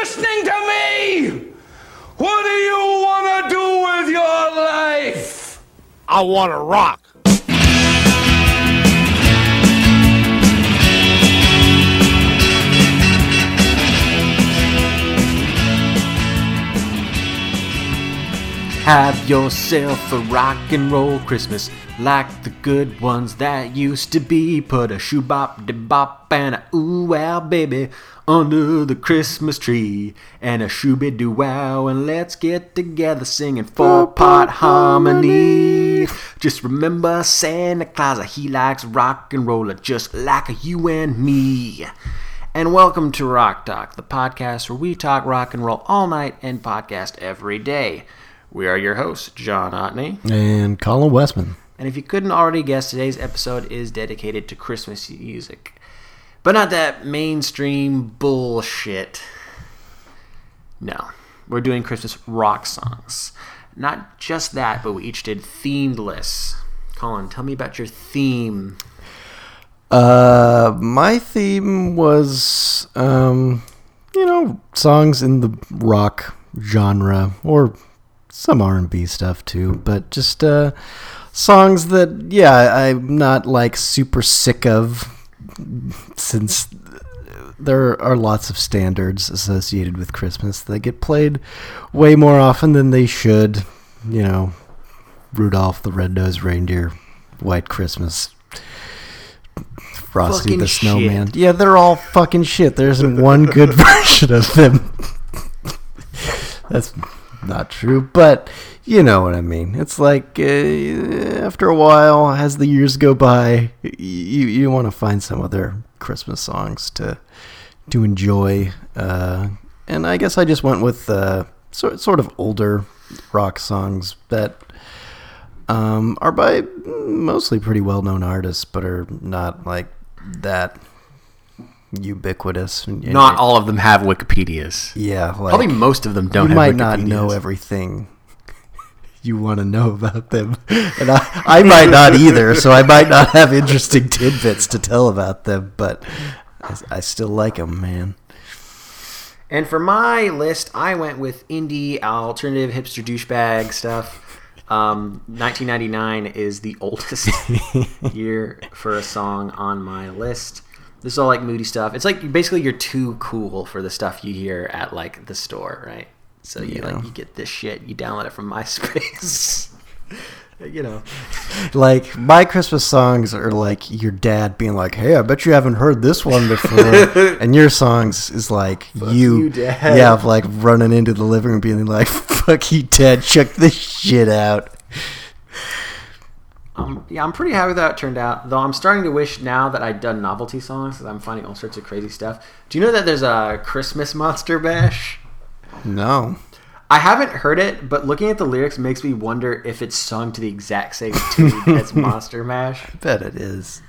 listening to me? What do you want to do with your life? I want to rock. Have yourself a rock and roll Christmas like the good ones that used to be. Put a shoe bop de bop and a ooh wow baby under the Christmas tree and a shooby doo wow and let's get together singing four part harmony. Just remember Santa Claus, he likes rock and roll just like you and me. And welcome to Rock Talk, the podcast where we talk rock and roll all night and podcast every day. We are your hosts, John Otney. And Colin Westman. And if you couldn't already guess, today's episode is dedicated to Christmas music. But not that mainstream bullshit. No, we're doing Christmas rock songs. Not just that, but we each did themed lists. Colin, tell me about your theme. Uh, my theme was, um, you know, songs in the rock genre or some R&B stuff too, but just uh, songs that yeah, I'm not like super sick of since there are lots of standards associated with Christmas that get played way more often than they should. You know, Rudolph the Red-Nosed Reindeer, White Christmas, Frosty Fucking the Snowman. shit. Yeah, they're all fucking shit. There isn't one good version of them. That's not true, but you know what I mean. It's like uh, after a while, as the years go by, you you want to find some other Christmas songs to to enjoy. Uh, and I guess I just went with uh, sort sort of older rock songs that um, are by mostly pretty well known artists, but are not like that ubiquitous. Not all of them have Wikipedias. yeah, like, Probably most of them don't you might not know everything you want to know about them, and I, I might not either. So I might not have interesting tidbits to tell about them, but I, I still like them, man. And for my list, I went with indie, alternative, hipster douchebag stuff. Um, 1999 is the oldest year for a song on my list. This is all like moody stuff. It's like basically you're too cool for the stuff you hear at like the store, right? So you Yeah. like you get this shit, you download it from MySpace. you know, Like my Christmas songs are like your dad being like, "Hey, I bet you haven't heard this one before," and your songs is like you, you, Dad. yeah, of like running into the living room being like, "Fuck you, Dad, check this shit out." Um, yeah, I'm pretty happy how it turned out. Though I'm starting to wish now that I'd done novelty songs because I'm finding all sorts of crazy stuff. Do you know that there's a Christmas Monster Bash? No, I haven't heard it, but looking at the lyrics makes me wonder if it's sung to the exact same tune as Monster Mash. I bet it is.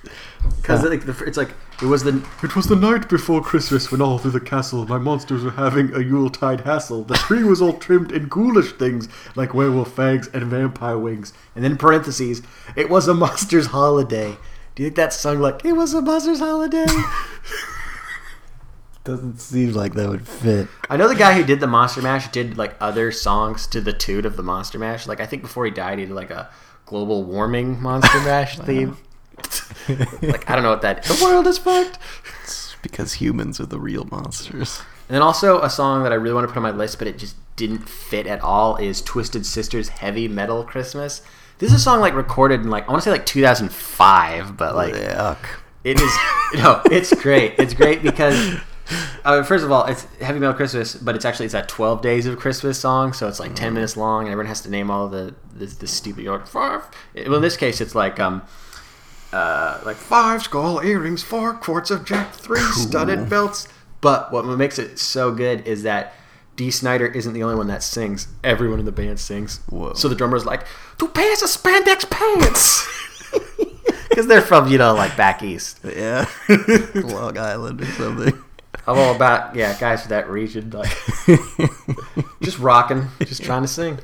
Because like, the- it's like it was the It was the night before Christmas when all through the castle my monsters were having a Yuletide hassle. The tree was all trimmed in ghoulish things like werewolf fangs and vampire wings. and then in parentheses it was a monster's holiday. Do you think that sung like it was a monster's holiday? Doesn't seem like that would fit. I know the guy who did the Monster Mash did like other songs to the tune of the Monster Mash. Like I think before he died, he did like a global warming Monster Mash theme. like I don't know what that. The world is fucked. It's because humans are the real monsters. And then also a song that I really want to put on my list, but it just didn't fit at all is Twisted Sister's Heavy Metal Christmas. This is a song like recorded in like I want to say like 2005, but like Yuck. it is no, it's great. It's great because uh, first of all, it's Heavy Metal Christmas, but it's actually it's a 12 Days of Christmas song, so it's like 10 minutes long, and everyone has to name all the the, this stupid York. Five. Well, in this case, it's like um. Uh, like five skull earrings, four quarts of Jack, three studded belts. But what makes it so good is that Dee Snider isn't the only one that sings. Everyone in the band sings. Whoa. So the drummer's like, "Two pairs of spandex pants," because they're from you know like back east. Yeah. Long Island or something. I'm all about yeah, guys from that region, like just rocking, just trying to sing.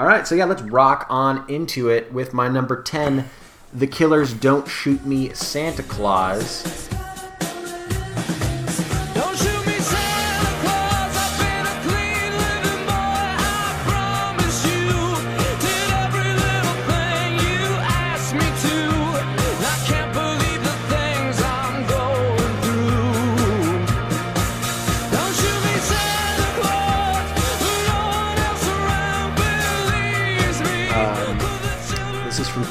All right, so yeah, let's rock on into it with my number ten, "The Killers Don't Shoot Me, Santa Claus."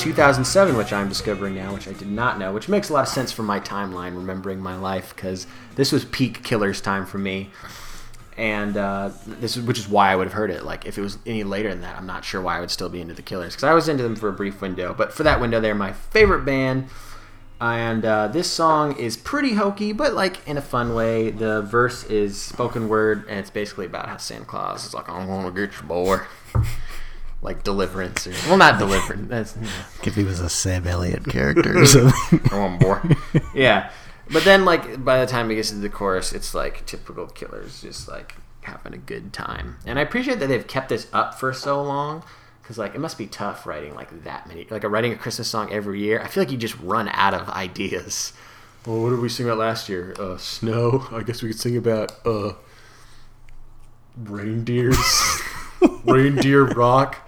2007, which I'm discovering now, which I did not know, which makes a lot of sense for my timeline, remembering my life, because this was peak Killers time for me. And uh, this is, which is why I would have heard it. Like, if it was any later than that, I'm not sure why I would still be into the Killers, because I was into them for a brief window. But for that window, they're my favorite band. And uh, this song is pretty hokey, but like in a fun way. The verse is spoken word, and it's basically about how Santa Claus is like, "I'm gonna get you, boy," like Deliverance, or well, not Deliverance. That's you know, If he was a Sam Elliott character or something. come on, boy. yeah, but then like by the time it gets to the chorus, it's like typical Killers, just like having a good time. And I appreciate that they've kept this up for so long. Because like it must be tough writing like that many, like writing a Christmas song every year. I feel like you just run out of ideas. Well, what did we sing about last year? Uh, snow. I guess we could sing about uh, reindeers, reindeer rock.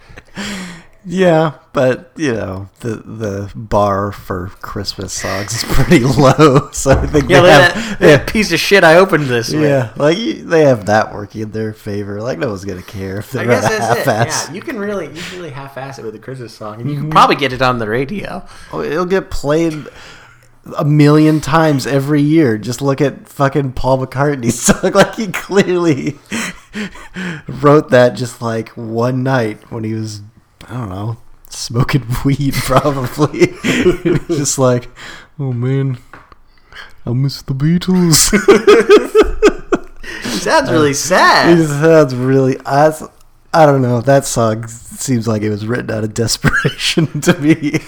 Yeah, but you know the the bar for Christmas songs is pretty low, so I think Yeah, they that, have, that piece of shit I opened this with. yeah, like they have that working in their favor. Like no one's gonna care if I they're guess a that's it. half-ass. Yeah, you can really, you can really half-ass it with a Christmas song, and you can mm-hmm. probably get it on the radio. Oh, it'll get played a million times every year. Just look at fucking Paul McCartney's song. Like he clearly wrote that just like one night when he was, I don't know, smoking weed probably. just like, oh man, I miss the Beatles. Sounds really It sad. sounds really. I, I don't know. That song seems like it was written out of desperation to me.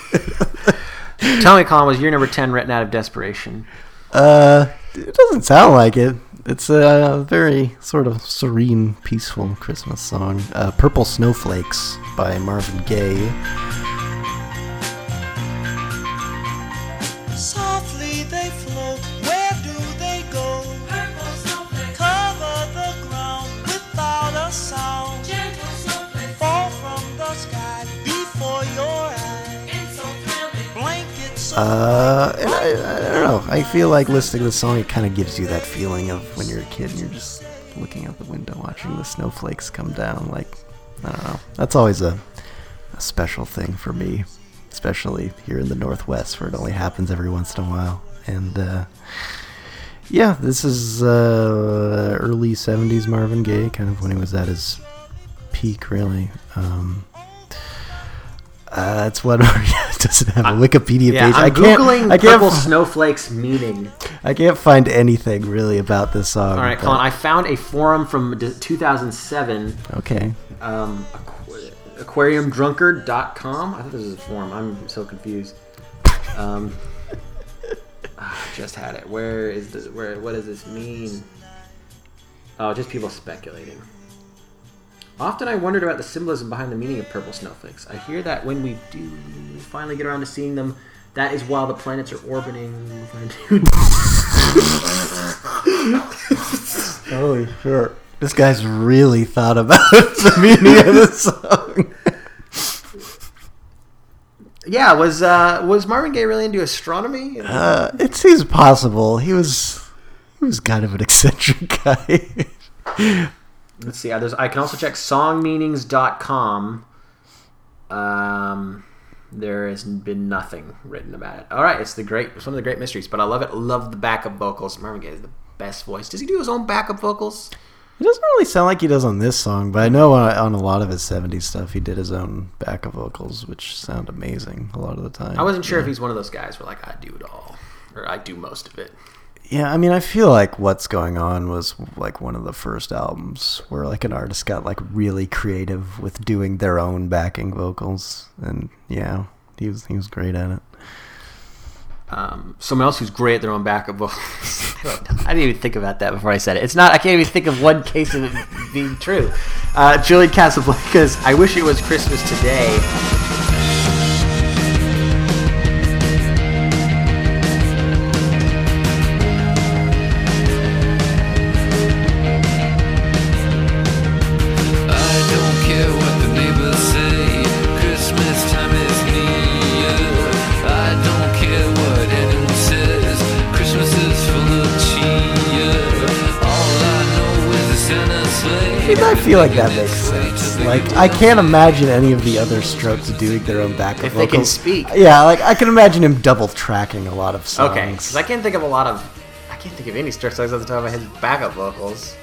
Tell me, Colin, was your number ten written out of desperation? Uh, it doesn't sound like it. It's a very sort of serene, peaceful Christmas song. Uh, "Purple Snowflakes" by Marvin Gaye. Uh, and I, I don't know. I feel like listening to the song, it kind of gives you that feeling of when you're a kid and you're just looking out the window, watching the snowflakes come down. Like, I don't know. That's always a, a special thing for me, especially here in the Northwest, where it only happens every once in a while. And uh, yeah, this is uh, early '70s Marvin Gaye, kind of when he was at his peak, really. Um, uh, that's what it doesn't have a Wikipedia Yeah, page. I'm I can't, googling I can't, purple snowflakes meaning. I can't find anything really about this song. All right, but- Colin, I found a forum from 2007, Okay. um, aqu- aquariumdrunkard.com. I thought this was a forum. I'm so confused. Um, ah, just had it. Where is this? Where? What does this mean? Oh, just people speculating. Often I wondered about the symbolism behind the meaning of purple snowflakes. I hear that when we do finally get around to seeing them, that is while the planets are orbiting. Holy shit. This guy's really thought about the meaning of the song. yeah, was uh, was Marvin Gaye really into astronomy? Uh, it seems possible. He was he was kind of an eccentric guy. Let's see. uh, There's, I can also check songmeanings.com. Um, there has been nothing written about it. All right, it's the great, it's one of the great mysteries. But I love it. Love the backup vocals. Marvin Gaye is the best voice. Does he do his own backup vocals? It doesn't really sound like he does on this song, but I know on, on a lot of his 70s stuff, he did his own backup vocals, which sound amazing a lot of the time. I wasn't sure Yeah. if he's one of those guys where like I do it all, or I do most of it. Yeah, I mean, I feel like what's going on was like one of the first albums where like an artist got like really creative with doing their own backing vocals, and yeah, he was he was great at it. Um, someone else who's great at their own backup vocals. I. Didn't even think about that before I said it. It's not. I can't even think of one case of it being true. Uh, Julian Casablancas. I wish it was Christmas today. Feel like that makes sense. Like, I can't imagine any of the other Strokes doing their own backup If they can vocals. speak. Yeah, like I can imagine him double tracking a lot of songs. Okay, because I can't think of a lot of. I can't think of any Strokes songs at the top of my head. Backup vocals.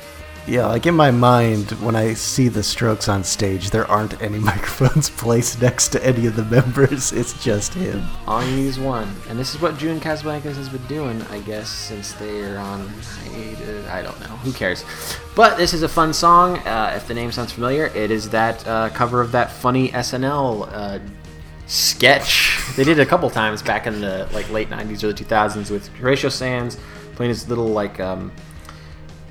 Yeah, like in my mind, when I see the Strokes on stage, there aren't any microphones placed next to any of the members. It's just him. All you need is one, and this is what June Casablancas has been doing, I guess, since they are on hiatus. I don't know. Who cares? But this is a fun song. Uh, if the name sounds familiar, it is that uh, cover of that funny SNL uh, sketch they did it a couple times back in the like late '90s, early 2000s with Horatio Sanz playing his little like um,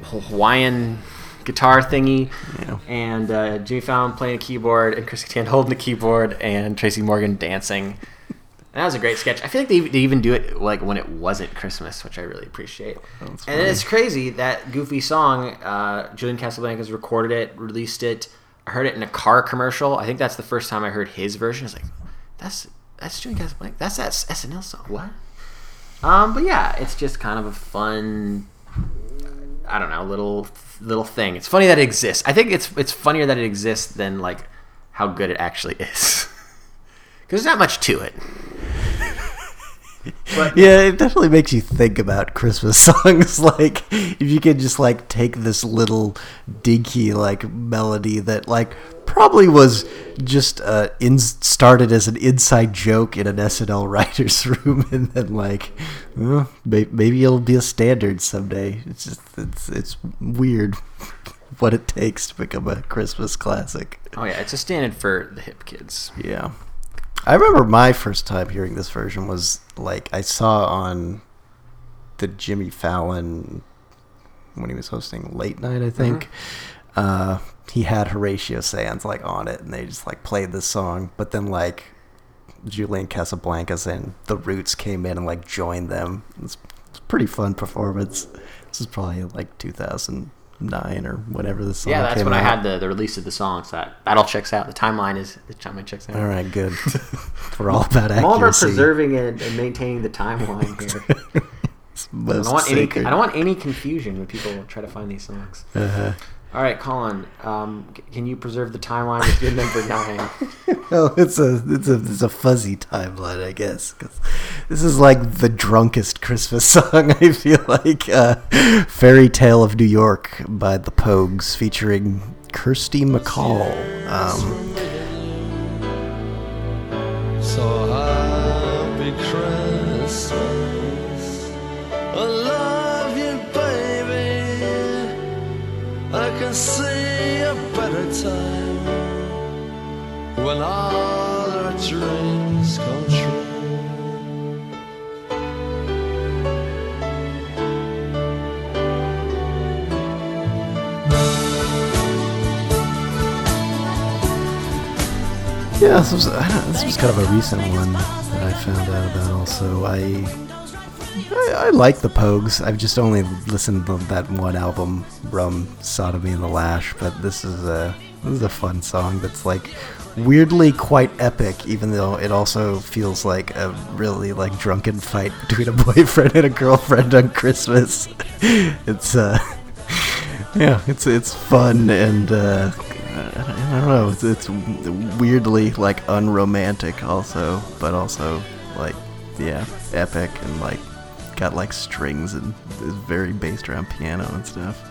Hawaiian guitar thingy, Yeah. and uh, Jimmy Fallon playing a keyboard, and Chris Kattan holding the keyboard, and Tracy Morgan dancing. And that was a great sketch. I feel like they, they even do it like when it wasn't Christmas, which I really appreciate. and it's crazy that goofy song. Uh, Julian Casablancas recorded it, released it. I heard it in a car commercial. I think that's the first time I heard his version. I was like, that's that's Julian Casablancas. That's that SNL song. What? Um, but yeah, it's just kind of a fun I don't know, little little thing. It's funny that it exists. I think it's it's funnier that it exists than like how good it actually is. Because there's not much to it. Yeah, it definitely makes you think about Christmas songs. Like, if you could just like take this little dinky like melody that like probably was just uh, in started as an inside joke in an SNL writers' room, and then like, well, may- maybe it'll be a standard someday. It's just it's it's weird what it takes to become a Christmas classic. Oh yeah, it's a standard for the hip kids. Yeah. I remember my first time hearing this version was like I saw on the Jimmy Fallon when he was hosting late night, I think. Uh, he had Horatio Sanz like on it, and they just like played this song. But then like Julian Casablancas and the Roots came in and like joined them. It's, it's a pretty fun performance. This is probably like 2009 or whatever the song Yeah, that's came when I had the, the release of the song. So that, that all checks out. The timeline is the timeline checks out. All right, good. We're all about I'm all about preserving and, and maintaining the timeline here. It's I don't want any. I don't want any confusion when people try to find these songs. Uh-huh. All right, Colin, um, can you preserve the timeline with your number nine? Well, it's a it's a it's a fuzzy timeline, I guess. 'cause this is like the drunkest Christmas song. I feel like uh, "Fairy Tale of New York" by the Pogues, featuring Kirsty MacColl. Um, So happy see a time when all our dreams come true. yeah, this was this was kind of a recent one that I found out about. Also, I I, I like the Pogues. I've just only listened to that one album, Rum, Sodomy, and the Lash. But this is a this is a fun song that's like weirdly quite epic, even though it also feels like a really like drunken fight between a boyfriend and a girlfriend on Christmas. It's uh, yeah, it's it's fun and uh, I don't know. It's, it's weirdly like unromantic, also, but also like yeah, epic and like got like strings and is very based around piano and stuff.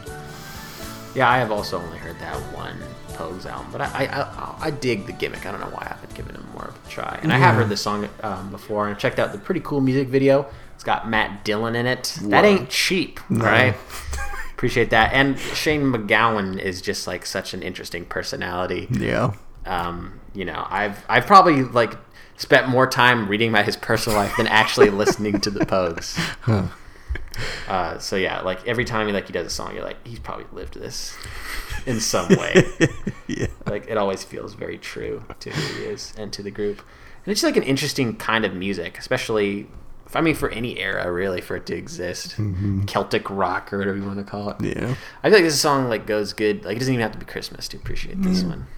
yeah, I have also only heard that one Pogues album, but I, I I, I dig the gimmick. I don't know why I haven't given it more of a try. And I have heard this song um, before, and I checked out the pretty cool music video. It's got Matt Dillon in it. That ain't cheap, right? Appreciate that. And Shane MacGowan is just like such an interesting personality. Yeah. um, you know, I've I've probably like spent more time reading about his personal life than actually listening to the Pogues. Uh, so yeah, like every time he like he does a song, you're like, he's probably lived this in some way. Yeah. like it always feels very true to who he is and to the group. And it's just like an interesting kind of music, especially. I mean, for any era, really, for it to exist, Celtic rock or whatever you want to call it. Yeah. I feel like this song like goes good. Like it doesn't even have to be Christmas to appreciate this one.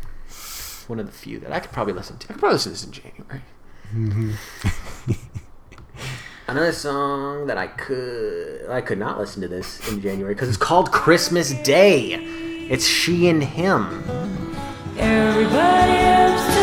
One of the few that I could probably listen to. I could probably listen to this in January. Another song that I could I could not listen to this in January because it's called Christmas Day. It's she and him. Everybody helps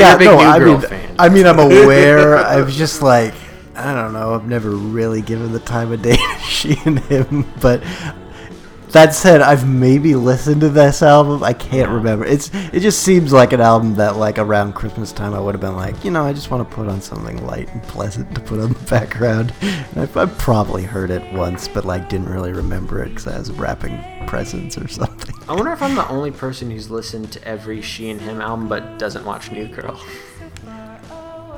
yeah, you're a big no, I mean, fan. I mean, I'm aware. I'm just like, I don't know. I've never really given the time of day to she and him. But that said, I've maybe listened to this album. I can't remember. It's it just seems like an album that like around Christmas time I would have been like, you know, I just want to put on something light and pleasant to put on the background. I've, I've probably heard it once, but like didn't really remember it because I was wrapping presents or something. I wonder if I'm the only person who's listened to every She and Him album but doesn't watch New Girl.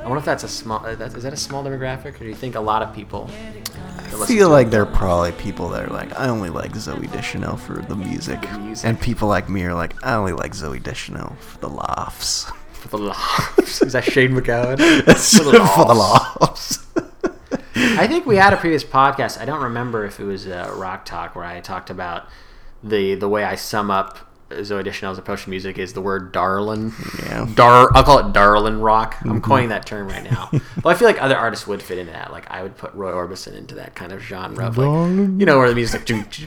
I wonder if that's a small. uh, That, is that a small demographic, or do you think a lot of people? I feel like there are probably people that are like, I only like Zooey Deschanel for the music. music. And people like me are like, I only like Zooey Deschanel for the laughs. for the laughs. Is that Shane MacGowan? for the laughs. I think we had a previous podcast. I don't remember if it was uh, Rock Talk where I talked about the the way I sum up Zooey Deschanel's approach to music is the word darlin. Yeah. Dar. I'll call it darlin rock. I'm coining that term right now. but I feel like other artists would fit into that. Like I would put Roy Orbison into that kind of genre of like you know where the music's like.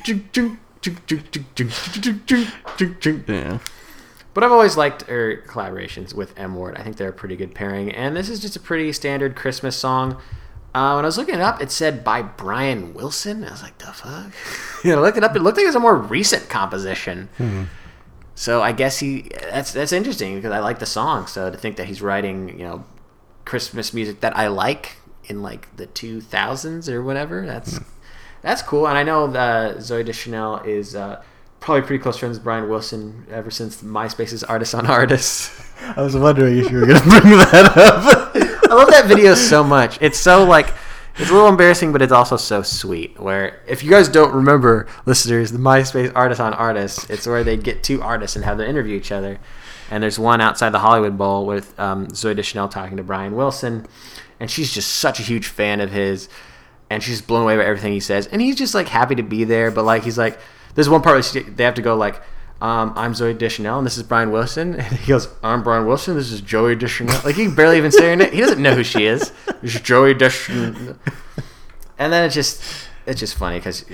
Yeah. But I've always liked her collaborations with M Ward. I think they're a pretty good pairing. And this is just a pretty standard Christmas song. Uh, when I was looking it up, it said by Brian Wilson. I was like, the fuck? you know, I looked it up. It looked like it was a more recent composition. So I guess he that's that's interesting because I like the song. So to think that he's writing, you know, Christmas music that I like in like the 2000s or whatever, that's that's cool. And I know uh, Zooey Deschanel is uh, probably pretty close friends with Brian Wilson ever since MySpace's Artist on Artist. I was wondering if you were going to bring that up. I love that video so much. It's so like it's a little embarrassing, but it's also so sweet. Where if you guys don't remember, listeners, the MySpace Artist on Artist, it's where they get two artists and have them interview each other. And there's one outside the Hollywood Bowl with um, Zooey Deschanel talking to Brian Wilson, and she's just such a huge fan of his, and she's blown away by everything he says. And he's just like happy to be there, but like he's like, there's one part where she, they have to go like. Um, I'm Zooey Deschanel, and this is Brian Wilson. And he goes, I'm Brian Wilson. This is Joey Deschanel. Like he barely even saying it. He doesn't know who she is. It's Joey Deschanel. And then it's just it's just funny because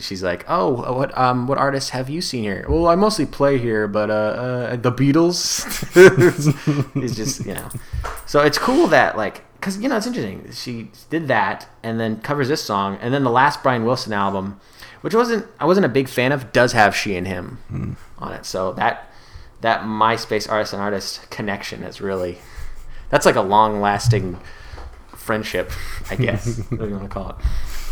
she's like, oh, what um what artists have you seen here? Well, I mostly play here, but uh, uh the Beatles. He's just you know, so it's cool that like because you know it's interesting. She did that and then covers this song, and then the last Brian Wilson album, which wasn't I wasn't a big fan of, does have she and him on it. So that that MySpace artist and artist connection is really that's like a long lasting friendship, I guess, whatever you want to call it.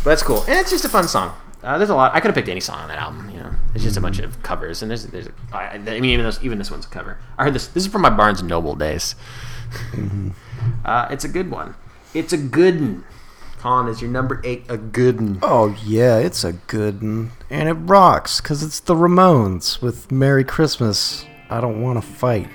But that's cool, and it's just a fun song. Uh, there's a lot. I could have picked any song on that album. You know, it's just a bunch of covers, and there's there's. I, I mean, even this even this one's a cover. I heard this. This is from my Barnes and Noble days. uh, it's a good one. It's a good one. Colin is your number eight. A good one. Oh, yeah, it's a good one. And it rocks because it's the Ramones with Merry Christmas. I don't want to fight.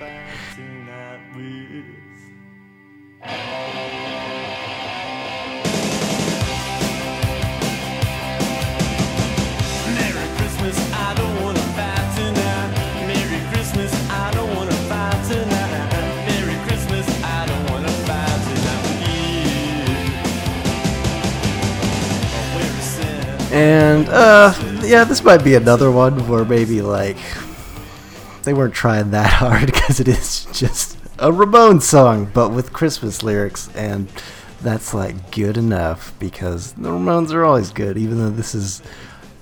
And, uh, yeah, this might be another one where maybe, like, they weren't trying that hard because it is just a Ramones song, but with Christmas lyrics. And that's, like, good enough because the Ramones are always good, even though this is,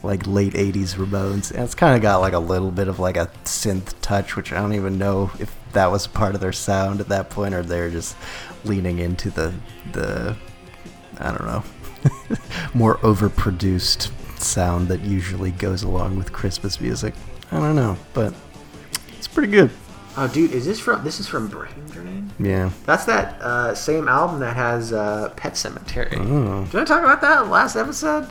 like, late 80s Ramones. And it's kind of got, like, a little bit of, like, a synth touch, which I don't even know if that was part of their sound at that point or they're just leaning into the, the, I don't know, more overproduced sound that usually goes along with Christmas music. I don't know, but it's pretty good. Oh, dude, is this from? This is from Brain Drain. Yeah. That's that uh, same album that has uh, Pet Sematary. Oh. Did I talk about that last episode?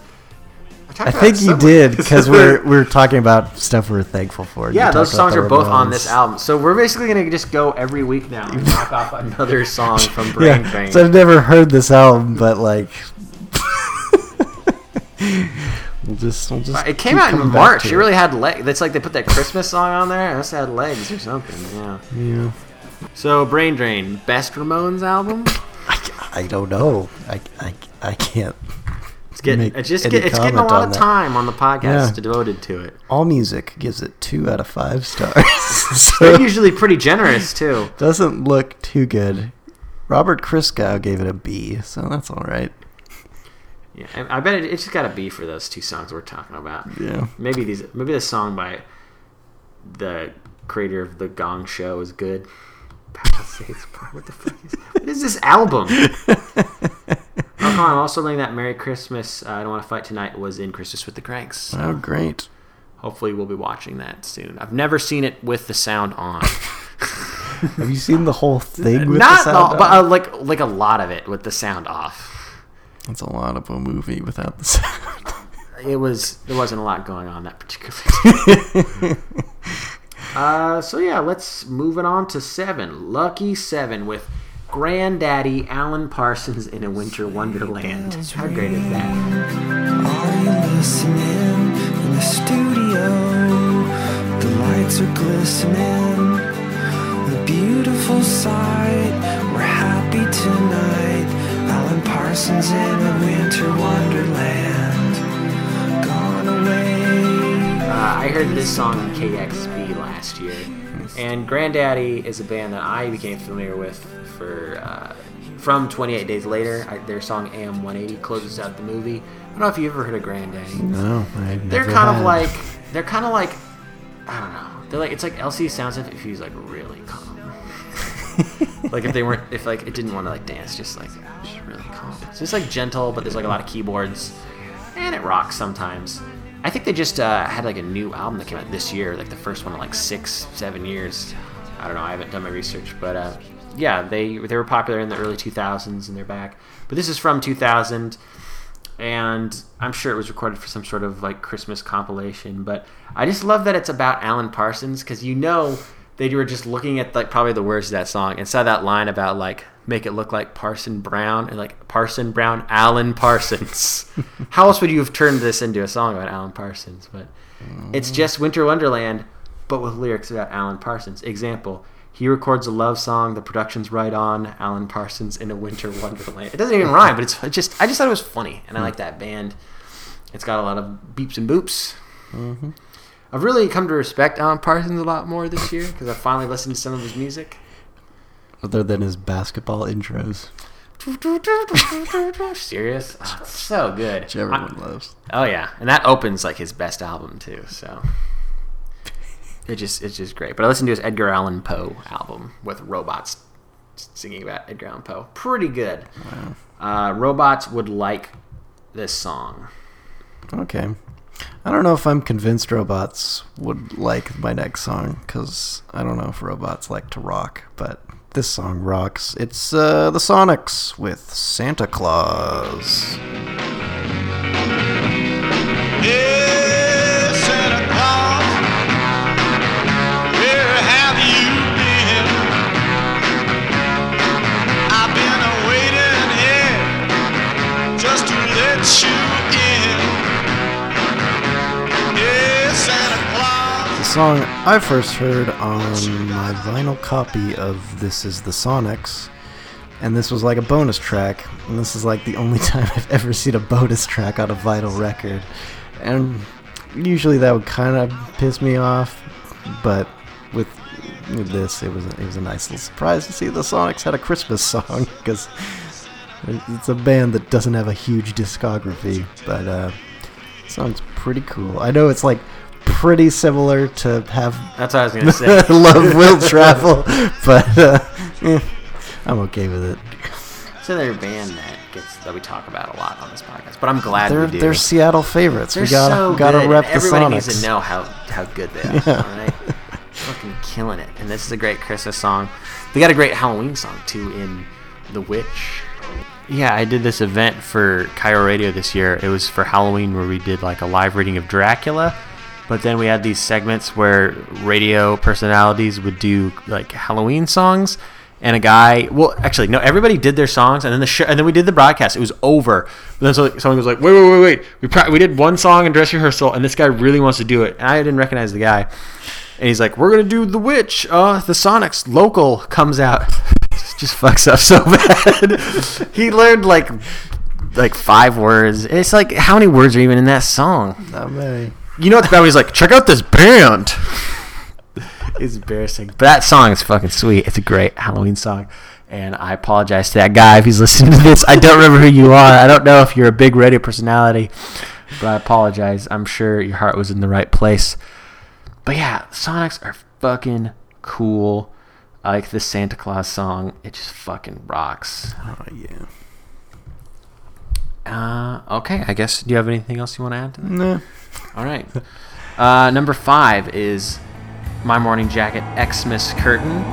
talked I think you did because we're we're talking about stuff we're thankful for. Yeah, those songs are both on this album. So we're basically gonna just go every week now and knock off another song from Brain Yeah, Drain. so I've never heard this album, but like, we'll just we'll just. It came out in March. It really had legs. It's like they put that Christmas song on there. It must have had legs or something. Yeah. Yeah. So Brain Drain, best Ramones album. I, I don't know. I, I, I can't. It's getting it's just get, it's getting a lot of that. time on the podcast Yeah. devoted to it. All Music gives it two out of five stars. so They're usually pretty generous too. doesn't look too good. Robert Christgau gave it a B, so that's all right. Yeah, I I bet it, it's just got to be for those two songs we're talking about. Yeah. Maybe these maybe the song by the creator of the Gong Show is good. What the fuck is what is this album? oh, come on! I'm also learning that "Merry Christmas, uh, I Don't Want to Fight Tonight" was in "Christmas with the Cranks." Oh, great. Hopefully, we'll be watching that soon. I've never seen it with the sound on. Have you seen the whole thing with Not the all, but uh, like like a lot of it with the sound off. That's a lot of a movie without the sound. It was there wasn't a lot going on that particular day. uh, so yeah, let's move it on to seven. Lucky seven with Grandaddy Alan Parsons in a Winter Wonderland. How great is that? Are you listening in the studio? The lights are glistening. A beautiful sight. We're happy tonight. Alan Parsons in a winter wonderland. Gone away. Uh, I heard this song on KEXP last year, and Grandaddy is a band that I became familiar with for uh, from 28 Days Later. I, their song AM 180 closes out the movie. I don't know if you ever heard of Grandaddy. No, I they're never kind of like they're kind of like I don't know. They're like it's like LCD Soundsystem if he's like really calm. like if they weren't if like it didn't want to like dance, just like just really calm. It's like gentle, but there's like a lot of keyboards, and it rocks sometimes. I think they just uh, had like a new album that came out this year, like the first one in like six, seven years. I don't know. I haven't done my research, but uh, yeah, they they were popular in the early 2000s, and they're back. But this is from 2000 and I'm sure it was recorded for some sort of like Christmas compilation. But I just love that it's about Alan Parsons because you know they were just looking at like probably the words of that song and saw that line about like make it look like Parson Brown and like Parson Brown, Alan Parsons. How else would you have turned this into a song about Alan Parsons? But it's just mm. Winter Wonderland, but with lyrics about Alan Parsons. Example. He records a love song. The production's right on. Alan Parsons in a winter wonderland. It doesn't even rhyme, but it's just. I just thought it was funny, and I hmm. like that band. It's got a lot of beeps and boops. Mm-hmm. I've really come to respect Alan Parsons a lot more this year because I finally listened to some of his music. other than his basketball intros, Sirius? Oh, so good. which everyone loves. Oh yeah, and that opens like his best album too. So it just it's just great. But I listened to his Edgar Allan Poe album with robots singing about Edgar Allan Poe. Pretty good. Uh, robots would like this song. Okay. I don't know if I'm convinced robots would like my next song because I don't know if robots like to rock, but this song rocks. It's uh, the Sonics with Santa Claus. Santa song I first heard on my vinyl copy of This Is the Sonics, and this was like a bonus track, and this is like the only time I've ever seen a bonus track on a vinyl record. And usually that would kind of piss me off, but with this, it was it was a nice little surprise to see the Sonics had a Christmas song because it's a band that doesn't have a huge discography, but uh, song's pretty cool. I know it's like pretty similar to have That's what I was gonna say. love will travel, but uh, eh, I'm okay with it. so they're a band that gets that we talk about a lot on this podcast. But I'm glad They're we do. they're Seattle favorites. They're we gotta so we gotta good, rep and the everybody Sonics. needs to know how how good they are. Yeah. All right. fucking killing it. And this is a great Christmas song. They got a great Halloween song too in The Witch. Yeah, I did this event for KIRO Radio this year. It was for Halloween where we did like a live reading of Dracula. But then we had these segments where radio personalities would do like Halloween songs. And a guy, well, actually, no, everybody did their songs, and then the show, and then we did the broadcast. It was over. But then so, someone was like, "Wait, wait, wait, wait! We we did one song in dress rehearsal, and this guy really wants to do it." And I didn't recognize the guy, and he's like, "We're gonna do the witch." Uh, the Sonics local comes out, just fucks up so bad. he learned like like five words. It's like how many words are even in that song? Not many. You know what's bad? when He's like, check out this band. it's embarrassing, but that song is fucking sweet. It's a great Halloween song, and I apologize to that guy if he's listening to this. I don't remember who you are. I don't know if you're a big radio personality, but I apologize. I'm sure your heart was in the right place. But yeah, Sonics are fucking cool. I like the Santa Claus song. It just fucking rocks. Oh yeah. Uh, okay, I guess. Do you have anything else you want to add to that? No. All right. Uh, number five is My Morning Jacket Xmas Curtain.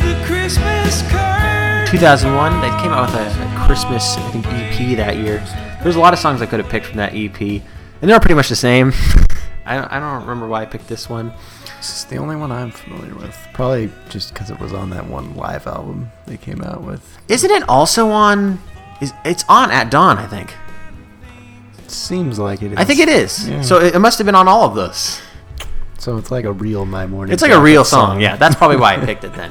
The Christmas card. 2001, they came out with a, a Christmas, I think, EP that year. There's a lot of songs I could have picked from that EP, and they're all pretty much the same. I don't, I don't remember why I picked this one. This is the only one I'm familiar with. Probably just because it was on that one live album they came out with. Isn't it also on? Is it's on at dawn? I think. It seems like it is. I think it is. Yeah. So it, it must have been on all of those. So it's like a real My Morning. It's like a real song. Yeah, that's probably why I picked it then.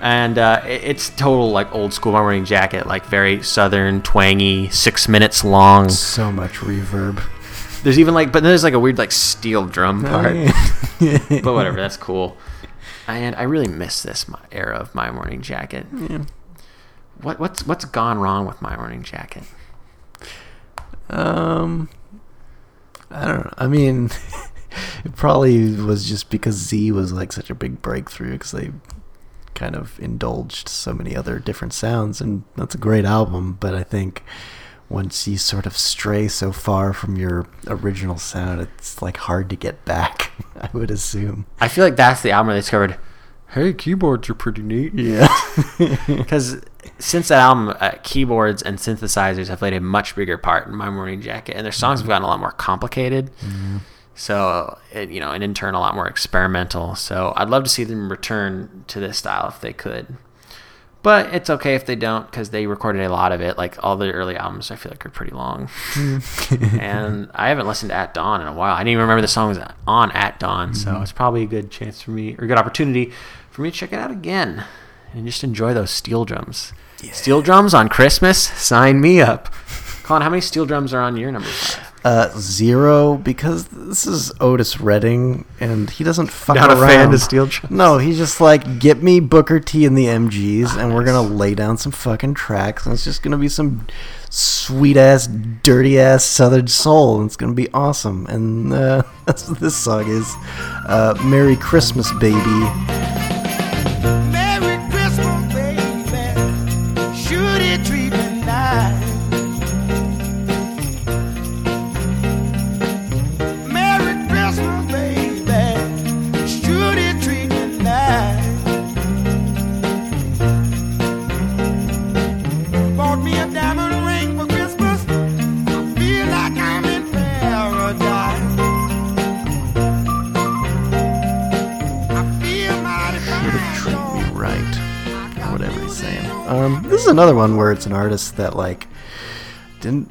And uh, it's total like old school My Morning Jacket, like very southern, twangy, six minutes long. So much reverb. There's even like, but then there's like a weird like steel drum part. yeah. but whatever, that's cool. And I really miss this era of My Morning Jacket. What what's what's gone wrong with My Morning Jacket? Um, I don't know. I mean, it probably was just because Z was like such a big breakthrough because they kind of indulged so many other different sounds, and that's a great album. But I think once you sort of stray so far from your original sound, it's like hard to get back. I would assume. I feel like that's the album they discovered, hey, keyboards are pretty neat. Yeah. Because since that album, uh, keyboards and synthesizers have played a much bigger part in My Morning Jacket, and their songs have gotten a lot more complicated. So, it, you know, and in turn, a lot more experimental. So, I'd love to see them return to this style if they could. But it's okay if they don't because they recorded a lot of it. Like all the early albums, I feel like are pretty long. and I haven't listened to At Dawn in a while. I didn't even remember the song was on At Dawn, so mm-hmm. it's probably a good chance for me or a good opportunity for me to check it out again and just enjoy those steel drums. Steel drums on Christmas, sign me up. Colin, how many steel drums are on your number five? Uh, zero because this is Otis Redding and he doesn't fuck Not a fan of steel? No, he's just like, get me Booker T and the MGs, and we're gonna lay down some fucking tracks, and it's just gonna be some sweet ass, dirty ass Southern soul, and it's gonna be awesome. And uh, that's what this song is. Uh, Merry Christmas, baby. Another one where it's an artist that like didn't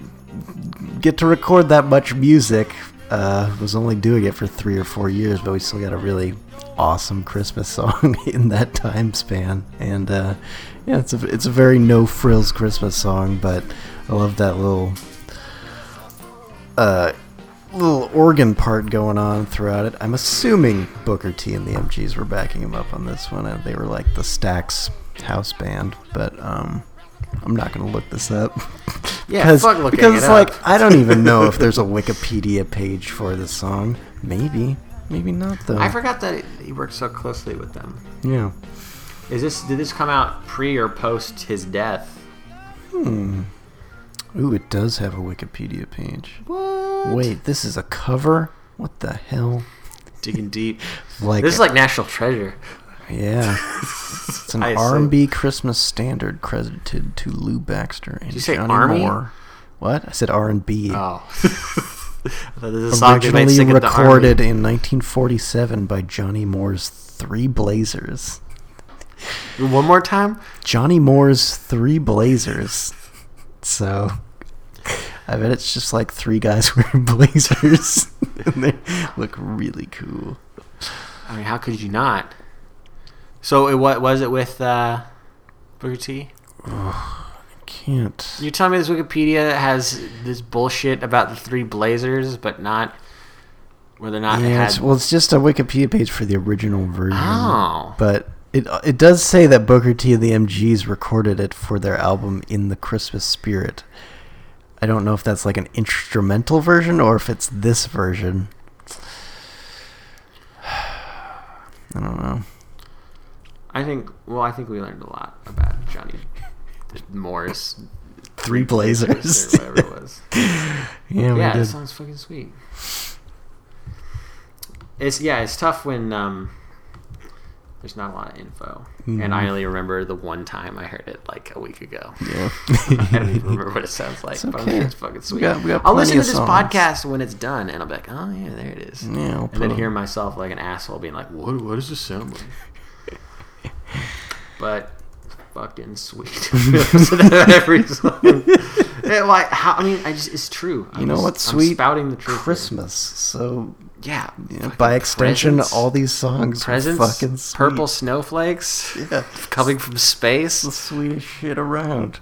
get to record that much music. Uh, was only doing it for three or four years, but we still got a really awesome Christmas song in that time span. And uh, yeah, it's a it's a very no frills Christmas song, but I love that little uh, little organ part going on throughout it. I'm assuming Booker T and the MGs were backing him up on this one, they were like the Stax house band. But um, I'm not gonna look this up. Yeah, because, fuck looking because it it's like I don't even know if there's a Wikipedia page for this song. Maybe maybe not though. I forgot that he worked so closely with them. yeah. Is this did this come out pre or post his death? Hmm. Ooh, it does have a Wikipedia page. What? Wait, this is a cover? What the hell? Digging deep. Like, This is like National Treasure. Yeah, it's an R&B Christmas standard credited to Lou Baxter and you say Johnny Army? Moore. What? I said R&B. Oh. I this is a song Originally sing at the Army. recorded in 1947 by Johnny Moore's Three Blazers. One more time? Johnny Moore's Three Blazers. So, I bet it's just like three guys wearing blazers. and they look really cool. I mean, how could you not? So it what was it with uh, Booker T? Can't. You telling me this Wikipedia has this bullshit about the three Blazers, but not where they're not Yeah, had. it's, well, it's just a Wikipedia page for the original version. Oh. But it it does say that Booker T and the MGs recorded it for their album In the Christmas Spirit. I don't know if that's like an instrumental version or if it's this version. I don't know. I think. Well, I think we learned a lot about Johnny Moore's. Three Blazers. or whatever it was. Yeah, yeah, that sounds fucking sweet. It's yeah, it's tough when um, there's not a lot of info, and I only remember the one time I heard it like a week ago. Yeah. I don't even remember what it sounds like, It's but I'm okay. sure it's fucking sweet. got- we got I'll listen to this songs. podcast when it's done, and I'll be like, oh yeah, there it is. Yeah, I'll and then hear myself like an asshole being like, what, what does this sound like? But fucking sweet. Every song. Yeah, like, how, I mean, I just it's true. I'm You know just- what's I'm sweet? spouting the truth. here. Christmas. So Yeah. you know, by extension, presents, all these songs presents, are fucking sweet. purple snowflakes Yeah. coming from space. the sweetest shit around.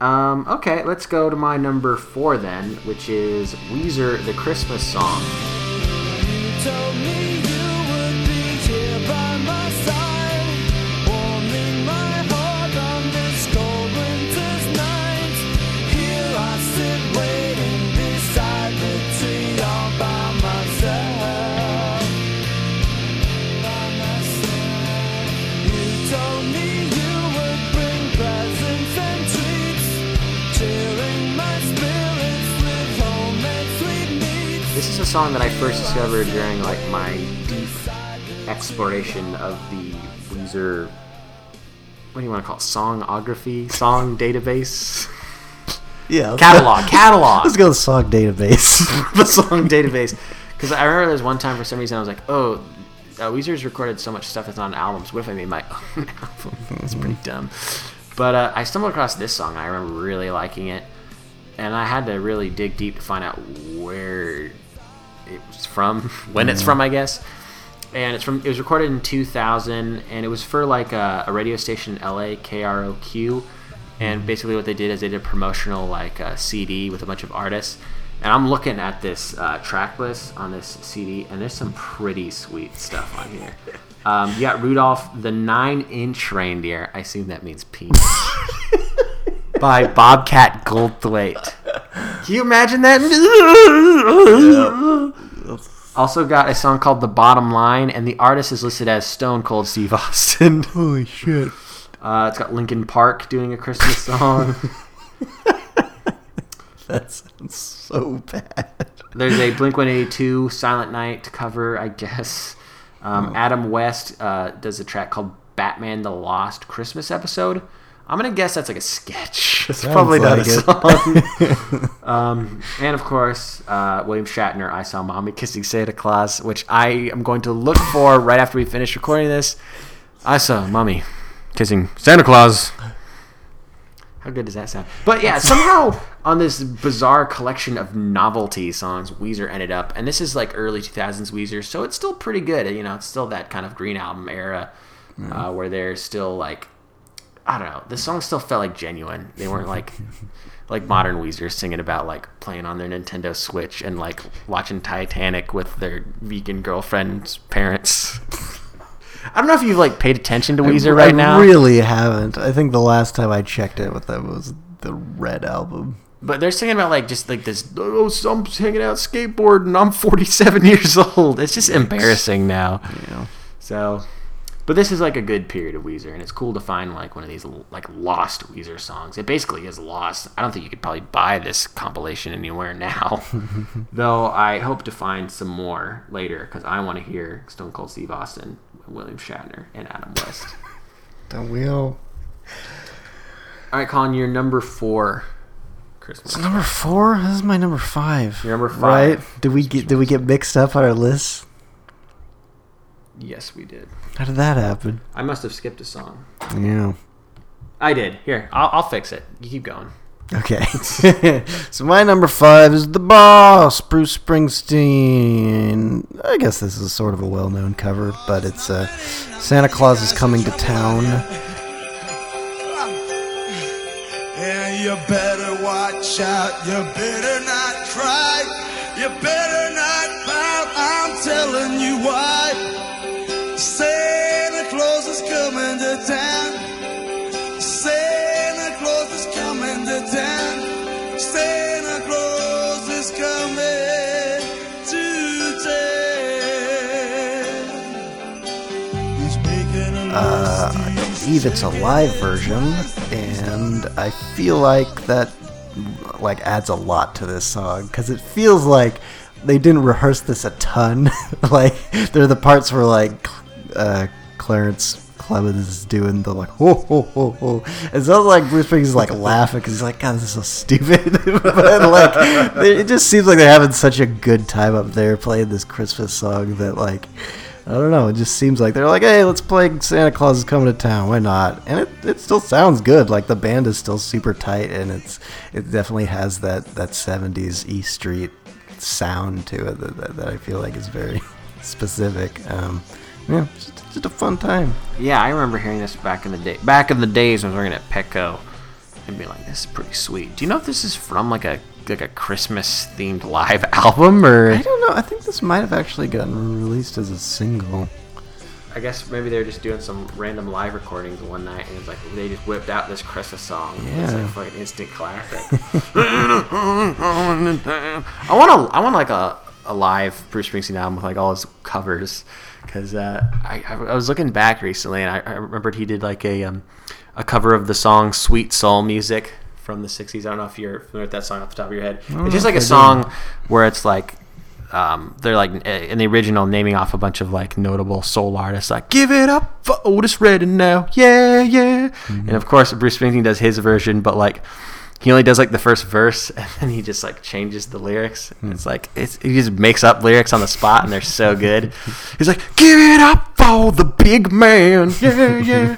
Um, okay, let's go to my number four then, which is Weezer, the Christmas song. Song that I first discovered during like my deep exploration of the Weezer. What do you want to call it? Songography, song database, Yeah. catalog, catalog. let's go to the song database. the song database. Because I remember there was one time for some reason I was like, oh, uh, Weezer's recorded so much stuff that's on albums. What if I made my own album? That's pretty dumb. But uh, I stumbled across this song. and I remember really liking it, and I had to really dig deep to find out where it was from, when it's from, I guess. And it's from. It was recorded in 2000, and it was for like a, a radio station in LA, KROQ. And basically, what they did is they did a promotional like uh, CD with a bunch of artists. And I'm looking at this uh, track list on this CD, and there's some pretty sweet stuff on here. Um, you got Rudolph the Nine Inch Reindeer. I assume that means penis. By Bobcat Goldthwait. Can you imagine that? Also got a song called "The Bottom Line," and the artist is listed as Stone Cold Steve Austin. Holy shit. Uh, it's got Linkin Park doing a Christmas song. That sounds so bad. There's a Blink 182 Silent Night cover, I guess. Um, Adam West uh, does a track called Batman the Lost Christmas Episode. I'm going to guess that's like a sketch. It's Sounds probably not like a song. um, and of course, uh, William Shatner, I Saw Mommy Kissing Santa Claus, which I am going to look for right after we finish recording this. I saw Mommy Kissing Santa Claus. How good does that sound? But yeah, somehow on this bizarre collection of novelty songs, Weezer ended up, and this is like early 2000s Weezer, so it's still pretty good. You know, it's still that kind of Green Album era uh, where they're still like, I don't know, the song still felt like genuine. They weren't like like modern Weezer singing about like playing on their Nintendo Switch and like watching Titanic with their vegan girlfriend's parents. I don't know if you've like paid attention to Weezer I right now. I really haven't. I think the last time I checked it with them was the Red album. but they're singing about like just like this. Oh, some hanging out skateboard, and I'm 47 years old. It's just embarrassing now. Yeah. So, but this is like a good period of Weezer, and it's cool to find like one of these like lost Weezer songs. It basically is lost. I don't think you could probably buy this compilation anywhere now, though. I hope to find some more later because I want to hear Stone Cold Steve Austin, William Shatner, and Adam West. the wheel. all? All right, Colin, you're number four. Christmas. So number four. This is my number five. Your number five. Right? five. Did we get did we get mixed up on our list? Yes, we did. How did that happen? I must have skipped a song. Yeah. I did. Here, I'll, I'll fix it. You keep going. Okay. so my number five is the boss, Bruce Springsteen. I guess this is sort of a well-known cover, but it's uh, Santa Claus is coming to town. And you better watch out. You better not cry. You better not pout. I'm telling you why. Santa Claus is coming to town. Santa Claus is coming to town. Santa Claus is coming to town. He's making a Uh, I believe it's a live version, and I feel like that like adds a lot to this song because it feels like they didn't rehearse this a ton. like there are the parts where like uh, Clarence Clemons is doing the like ho ho ho ho. It sounds like Bruce Springsteen is like laughing because he's like, God, this is so stupid. but like, they- it just seems like they're having such a good time up there playing this Christmas song that like. I don't know. It just seems like they're like, hey, let's play Santa Claus is coming to town. Why not? And it, it still sounds good. Like the band is still super tight, and it's it definitely has that that '70s E Street sound to it that, that, that I feel like is very specific. Um, yeah, it's just, just a fun time. Yeah, I remember hearing this back in the day. Back in the days when I was working at Petco, and being like, "This is pretty sweet." Do you know if this is from like a like a Christmas themed live album, or I don't know. I think this might have actually gotten released as a single. I guess maybe they were just doing some random live recordings one night, and it's like they just whipped out this Christmas song. It's Yeah. like fucking instant classic. I want a, I want like a, a live Bruce Springsteen album with like all his covers, because uh, I, I was looking back recently and I, I remembered he did like a um, a cover of the song "Sweet Soul Music" from the '60s. I don't know if you're familiar with that song off the top of your head. it's just like a song where it's like um, they're like uh, in the original naming off a bunch of like notable soul artists like give it up for Otis Redding now yeah yeah and of course Bruce Springsteen does his version but like he only does like the first verse and then he just like changes the lyrics and it's like it's, he just makes up lyrics on the spot and they're so good he's like give it up for the big man yeah yeah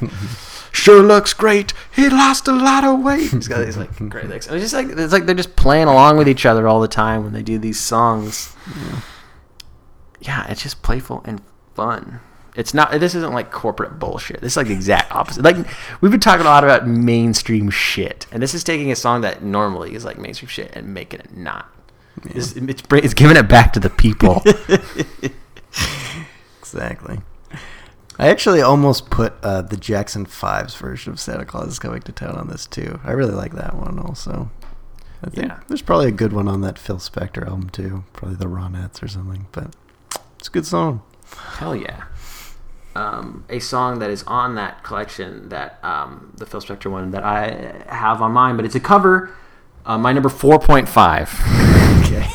sure looks great. He lost a lot of weight. He's got these like great lyrics. And it's just like it's like they're just playing along with each other all the time when they do these songs. Yeah, it's just playful and fun. It's not. This isn't like corporate bullshit. This is like the exact opposite. Like we've been talking a lot about mainstream shit, and this is taking a song that normally is like mainstream shit and making it not. It's, it's, it's giving it back to the people. Exactly. I actually almost put uh, the Jackson Fives version of Santa Claus is Coming to Town on this too. I really like that one also. I think Yeah. there's probably a good one on that Phil Spector album too. Probably the Ronettes or something, but it's a good song. Hell yeah. Um, a song that is on that collection that um, the Phil Spector one that I have on mine, but it's a cover. Uh, my number four point five, Okay.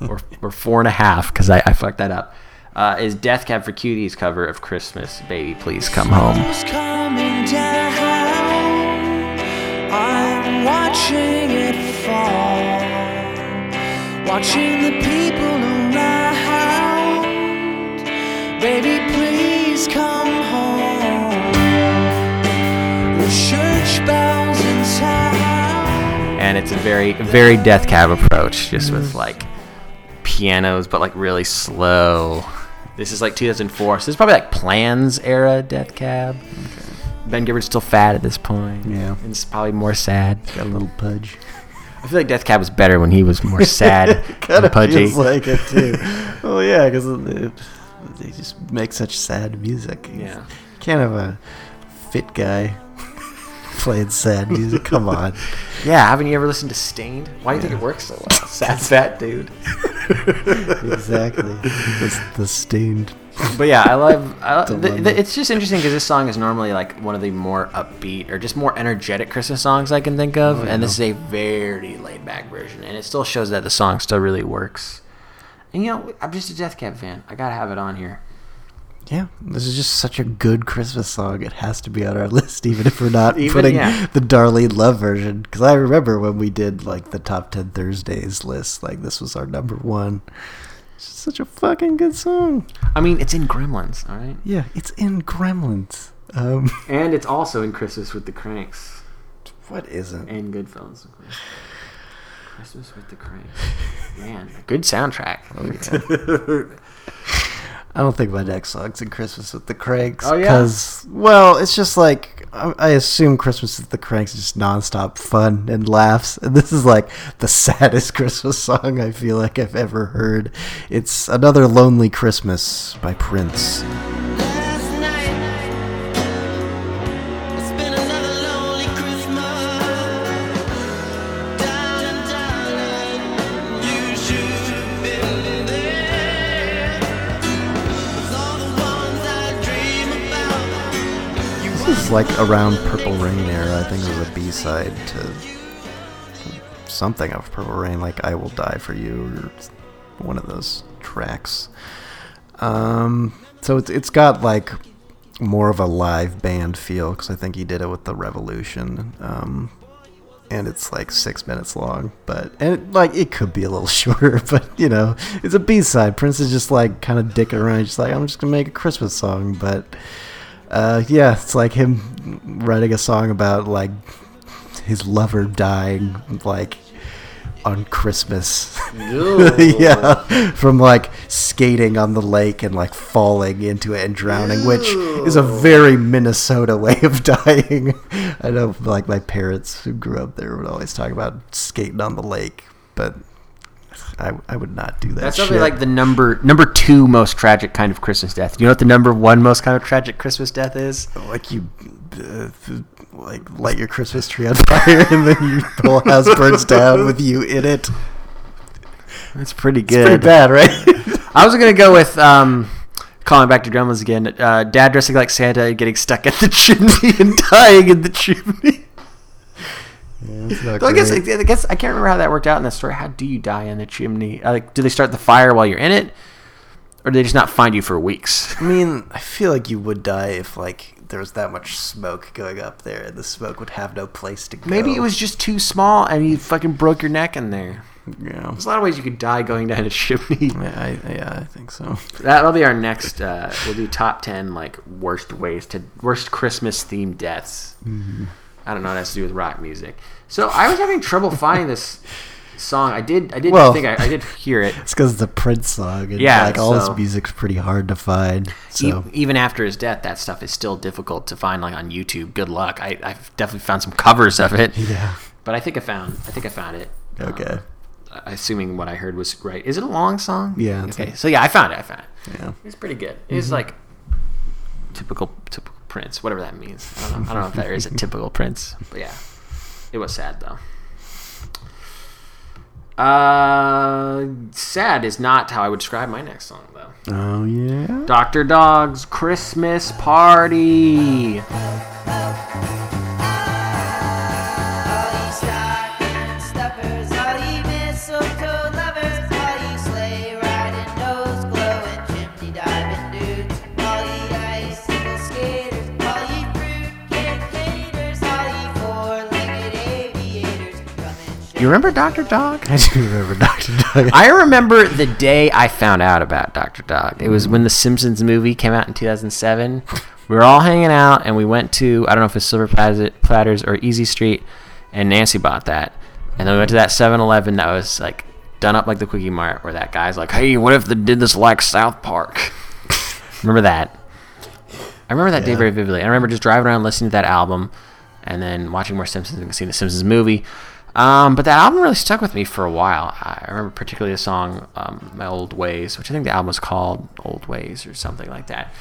or or four and a half, because I, I fucked that up. Uh, is Death Cab for Cutie's cover of Christmas, Baby Please Come Home. It's coming down. I'm watching it fall. Watching the people around. Baby, please come home. The church bells in town. and it's a very very Death Cab approach, just with like pianos, but like really slow. This is like 2004, so this is probably like Plans era Death Cab. Ben Gibbard's still fat at this point. Yeah. and it's probably more sad. Got a little pudge. I feel like Death Cab was better when he was more sad Kind and of pudgy. feels like it too. well, yeah, because they just make such sad music. You Yeah. can't have a fit guy playing sad music. Come on. Yeah, haven't you ever listened to Staind? Why do you think it works so well? Sad fat dude. exactly. the, the Staind. But yeah, I love. I, the, the, it's just interesting because this song is normally like one of the more upbeat or just more energetic Christmas songs I can think of, oh, and this is a very laid back version, and it still shows that the song still really works. And you know, I'm just a Death Cab fan. I gotta have it on here. Yeah, this is just such a good Christmas song. It has to be on our list, even if we're not Even- putting yeah. the Darlene Love version. Because I remember when we did like the top ten Thursdays list, like this was our number one. It's such a fucking good song. I mean, it's in Gremlins, all right, Yeah, it's in Gremlins. Um, and it's also in Christmas with the Cranks what isn't? and Goodfellas. Christmas with the Cranks, man, good soundtrack. I don't think my next song's in Christmas with the Cranks. Oh, yeah? Because, well, it's just like, I, I assume Christmas with the Cranks is just nonstop fun and laughs. And this is like the saddest Christmas song I feel like I've ever heard. It's Another Lonely Christmas by Prince. Like around Purple Rain era. I think it was a B side to something of Purple Rain, like I Will Die for You, or one of those tracks. Um, so it's, it's got like more of a live band feel because I think he did it with the Revolution. Um, and it's like six minutes long, but and it, like it could be a little shorter, but you know, it's a B side. Prince is just like kind of dicking around, just like I'm just gonna make a Christmas song, but uh, yeah, it's like him writing a song about like his lover dying, like on Christmas. yeah, from like skating on the lake and like falling into it and drowning, which is a very Minnesota way of dying. I know, like my parents who grew up there would always talk about skating on the lake, but I, I would not do that. That's shit. probably like the number number two most tragic kind of Christmas death. You know what the number one most kind of tragic Christmas death is? like you uh, like light your Christmas tree on fire and then your whole house burns down with you in it. That's pretty It's good. pretty bad, right? I was gonna go with um, calling back to Gremlins again. Uh, Dad dressing like Santa and getting stuck at the chimney and dying in the chimney. Not I guess. I guess I can't remember how that worked out in the story. How do you die in the chimney? Uh, Like, do they start the fire while you're in it, or do they just not find you for weeks? I mean, I feel like you would die if like there was that much smoke going up there, and the smoke would have no place to go. Maybe it was just too small and you fucking broke your neck in there. Yeah, There's a lot of ways you could die going down a chimney. yeah, I, yeah, I think so. That'll be our next. Uh, we'll do top ten like worst ways to worst Christmas themed deaths. I don't know. It has to do with rock music. So I was having trouble finding this song. I did. I did Well- think I, I did hear it. It's because it's a Prince song, and Yeah, like all so- his music's pretty hard to find. E- So even after his death, that stuff is still difficult to find like on YouTube. Good luck. I, I've definitely found some covers of it. yeah, But I think I found. I think I found it. okay, Uh, assuming what I heard was right. Is it a long song? Yeah, Okay. a- So yeah, I found it. I found it. yeah. It's pretty good. It's like typical typical Prince, whatever that means. I don't know. I don't know if that is a typical Prince, but yeah, it was sad though. Uh, sad is not how I would describe my next song though. Oh yeah. Doctor Dog's Christmas Party. You remember Doctor Dog? I do remember Doctor Dog. I remember the day I found out about Dr. Dog. It was when the Simpsons movie came out in 2007. We were all hanging out and we went to, I don't know if it's Silver Platters or Easy Street, and Nancy bought that. And then we went to that 7 Eleven that was like done up like the Kwik-E-Mart, where that guy's like, hey, what if they did this like South Park? remember that? I remember that day very vividly. I remember just driving around listening to that album and then watching more Simpsons and seeing the Simpsons movie. Um, but that album really stuck with me for a while. I remember particularly the song um, "My Old Ways," which I think the album was called "Old Ways" or something like that.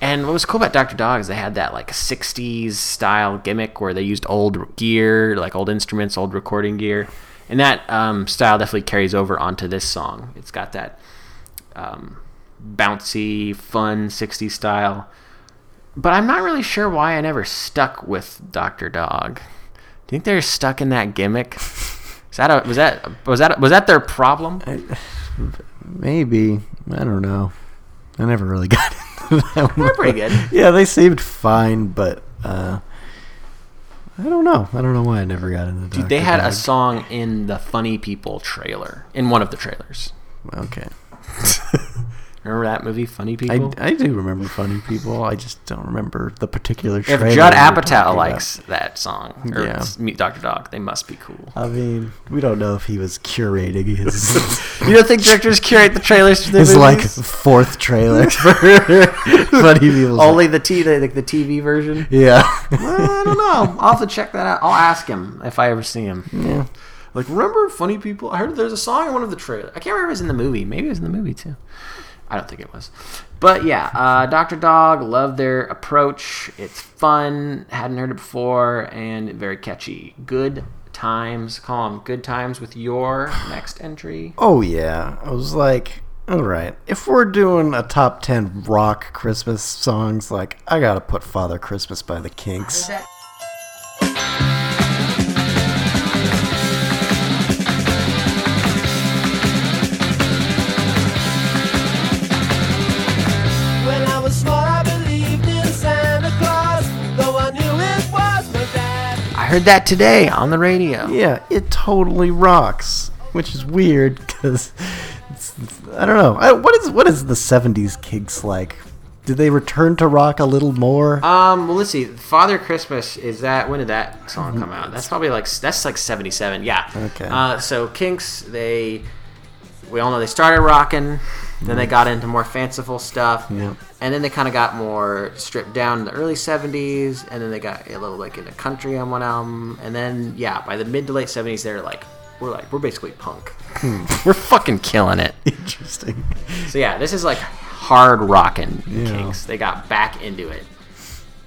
And what was cool about Dr. Dog is they had that like 60s style gimmick where they used old gear, like old instruments, old recording gear. And that um, style definitely carries over onto this song. It's got that um, bouncy, fun 60s style. But I'm not really sure why I never stuck with Dr. Dog. Do you think they're stuck in that gimmick? Is that a, was that was that was that their problem? Maybe I don't know. I never really got into that one. They're pretty good. Yeah, they seemed fine, but uh, I don't know. I don't know why I never got into. Dude, Dr. they had a song in the Funny People trailer, in one of the trailers. Okay, Remember that movie, Funny People? I, I do remember funny people. I just don't remember the particular. if Judd Apatow talking about. likes that song, or Yeah. Meet Dr. Dog, they must be cool. I mean, we don't know if he was curating his you don't think directors curate the trailers for their his like fourth trailer for funny people. Only the T, the, the TV version. yeah, I don't know. I'll have to check that out. I'll ask him if I ever see him. yeah. Like, remember Funny People? I heard there's a song in one of the trailers. I can't remember if it was in the movie. Maybe it was in the movie too. I don't think it was. But yeah, uh, Dr. Dog, love their approach. It's fun. Hadn't heard it before and very catchy. Good times. Call them good times with your next entry. Oh yeah, I was like, all right, if we're doing a top ten rock Christmas songs, like I gotta put Father Christmas by the Kinks. When heard that today on the radio. Yeah, it totally rocks, which is weird because I don't know. I, what is what is the '70s Kinks like? Did they return to rock a little more? Um, well, let's see. Father Christmas is that? When did that song come out? That's probably like that's like '77. Yeah. Okay. Uh, so Kinks, they we all know they started rocking, then they got into more fanciful stuff, Yeah. And then they kind of got more stripped down in the early '70s, and then they got a little like in into country on one album, and then yeah, by the mid to late '70s, they're like we're like we're basically punk. we're fucking killing it. Interesting. So yeah, this is like hard rocking Yeah. Kinks. They got back into it,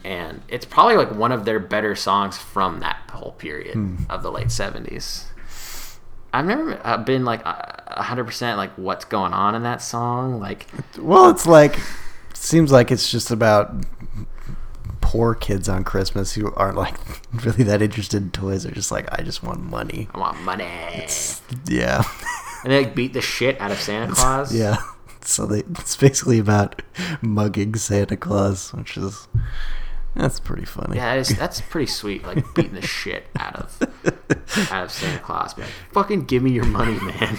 and it's probably like one of their better songs from that whole period Hmm. of the late seventies. I've never uh, been like hundred percent like what's going on in that song. Like Well, it's like seems like it's just about poor kids on Christmas who aren't like really that interested in toys. They're just like, I just want money. I want money, Yeah. and they like, beat the shit out of Santa Claus. Yeah. So they, it's basically about mugging Santa Claus, which is that's pretty funny. Yeah, that is, that's pretty sweet. Like beating the shit out of out of Santa Claus. Fucking give me your money, man.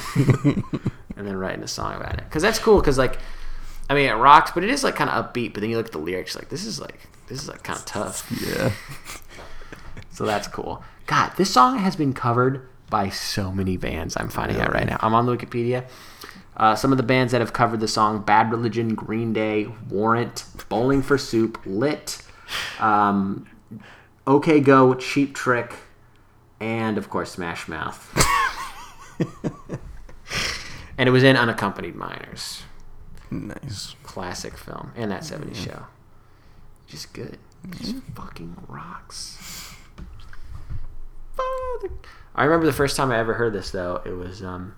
and then writing a song about it because that's cool. Because like, I mean, it rocks, but it is like kind of upbeat. But then you look at the lyrics, like this is like this is like kind of tough. Yeah. So that's cool. God, this song has been covered by so many bands. I'm finding out right now. I'm on the Wikipedia. Uh, some of the bands that have covered the song: Bad Religion, Green Day, Warrant, Bowling for Soup, Lit, um, OK Go, Cheap Trick, and of course Smash Mouth. and it was in Unaccompanied Minors, Nice. classic film, and that '70s show. Just good. Just fucking rocks. Father- I remember the first time I ever heard this though. It was um,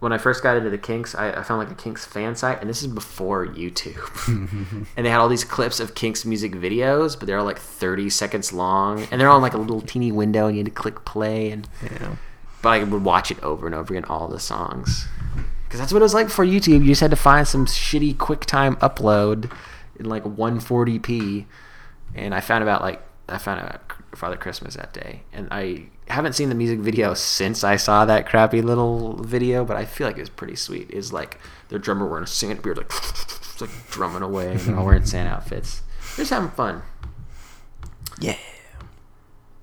when I first got into the Kinks. I, I found like a Kinks fan site, and this is before YouTube. and they had all these clips of Kinks music videos, but they're all like 30 seconds long, and they're on like a little teeny window, and you had to click play. And Yeah. but I would watch it over and over again, all the songs, because that's what it was like for YouTube. You just had to find some shitty QuickTime upload in like 140p, and I found about like I found out Father Christmas that day, and I haven't seen the music video since I saw that crappy little video, but I feel like it was pretty sweet. Is like their drummer wearing a Santa beard, like like drumming away, and all wearing Santa outfits. They're just having fun. Yeah.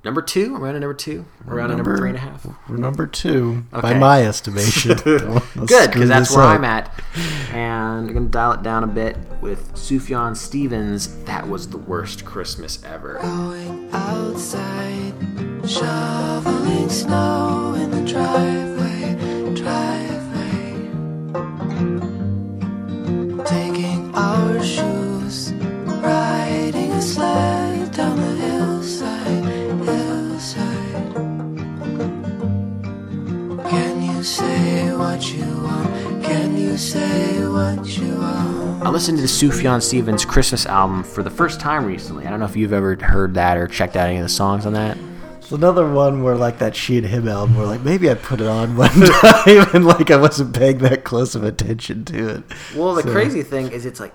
Number two, around to number two, around to number three and a half. We're number two by my estimation. Good, because that's where up. I'm at. And I'm going to dial it down a bit with Sufjan Stevens. That was the worst Christmas ever. Going outside, shoveling snow in the driveway, driveway. Taking our shoes say what you want. I listened to the Sufjan Stevens Christmas album for the first time recently. I don't know if you've ever heard that or checked out any of the songs on that. It's another one where like that she and him album where like maybe I put it on one time and like I wasn't paying that close of attention to it. Well, the So- crazy thing is it's like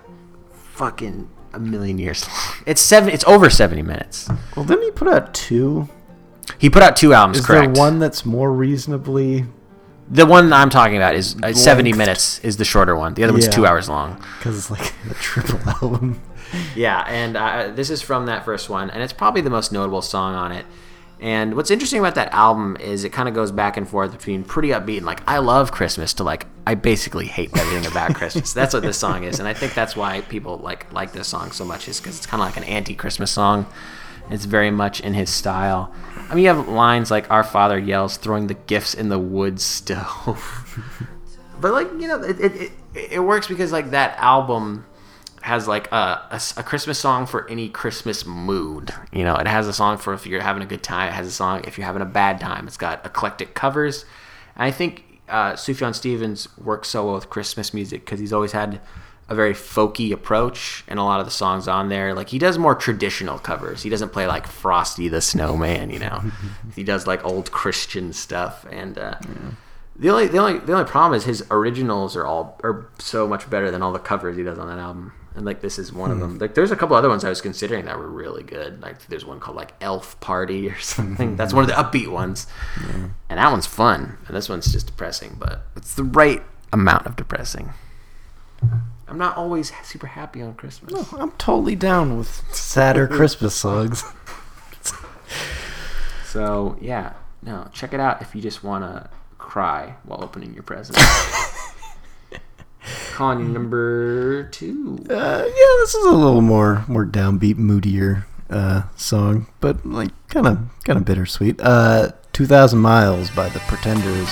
fucking a million years long. It's seven. It's over seventy minutes. Well, didn't he put out two? He put out two albums. Is correct. there one that's more reasonably? The one I'm talking about is uh, seventy minutes. Is the shorter one. The other one's Yeah. two hours long. Because it's like a triple album. Yeah, and uh, this is from that first one, and it's probably the most notable song on it. And what's interesting about that album is it kind of goes back and forth between pretty upbeat and like I love Christmas to like I basically hate everything about Christmas. That's what this song is, and I think that's why people like like this song so much is because it's kind of like an anti-Christmas song. It's very much in his style. I mean, you have lines like "Our Father yells, throwing the gifts in the wood stove." but like you know it, it, it, works because like that album has like a a christmas song for any christmas mood you know it has a song for if you're having a good time it has a song if you're having a bad time it's got eclectic covers and i think uh, sufjan stevens works so well with christmas music because he's always had a very folky approach and a lot of the songs on there like he does more traditional covers he doesn't play like frosty the snowman you know he does like old christian stuff and uh, the only the only the only problem is his originals are all are so much better than all the covers he does on that album. And like this is one of them. Like there's a couple other ones I was considering that were really good. Like there's one called like Elf Party or something. That's one of the upbeat ones. And that one's fun. And this one's just depressing, but it's the right amount of depressing. I'm not always super happy on Christmas. I'm totally down with sadder Christmas songs. So yeah, no, check it out if you just want to cry while opening your present. Con number two. Uh, yeah, this is a little more more downbeat, moodier uh, song, but like kind of kind of bittersweet. Uh, Two thousand miles by the Pretenders.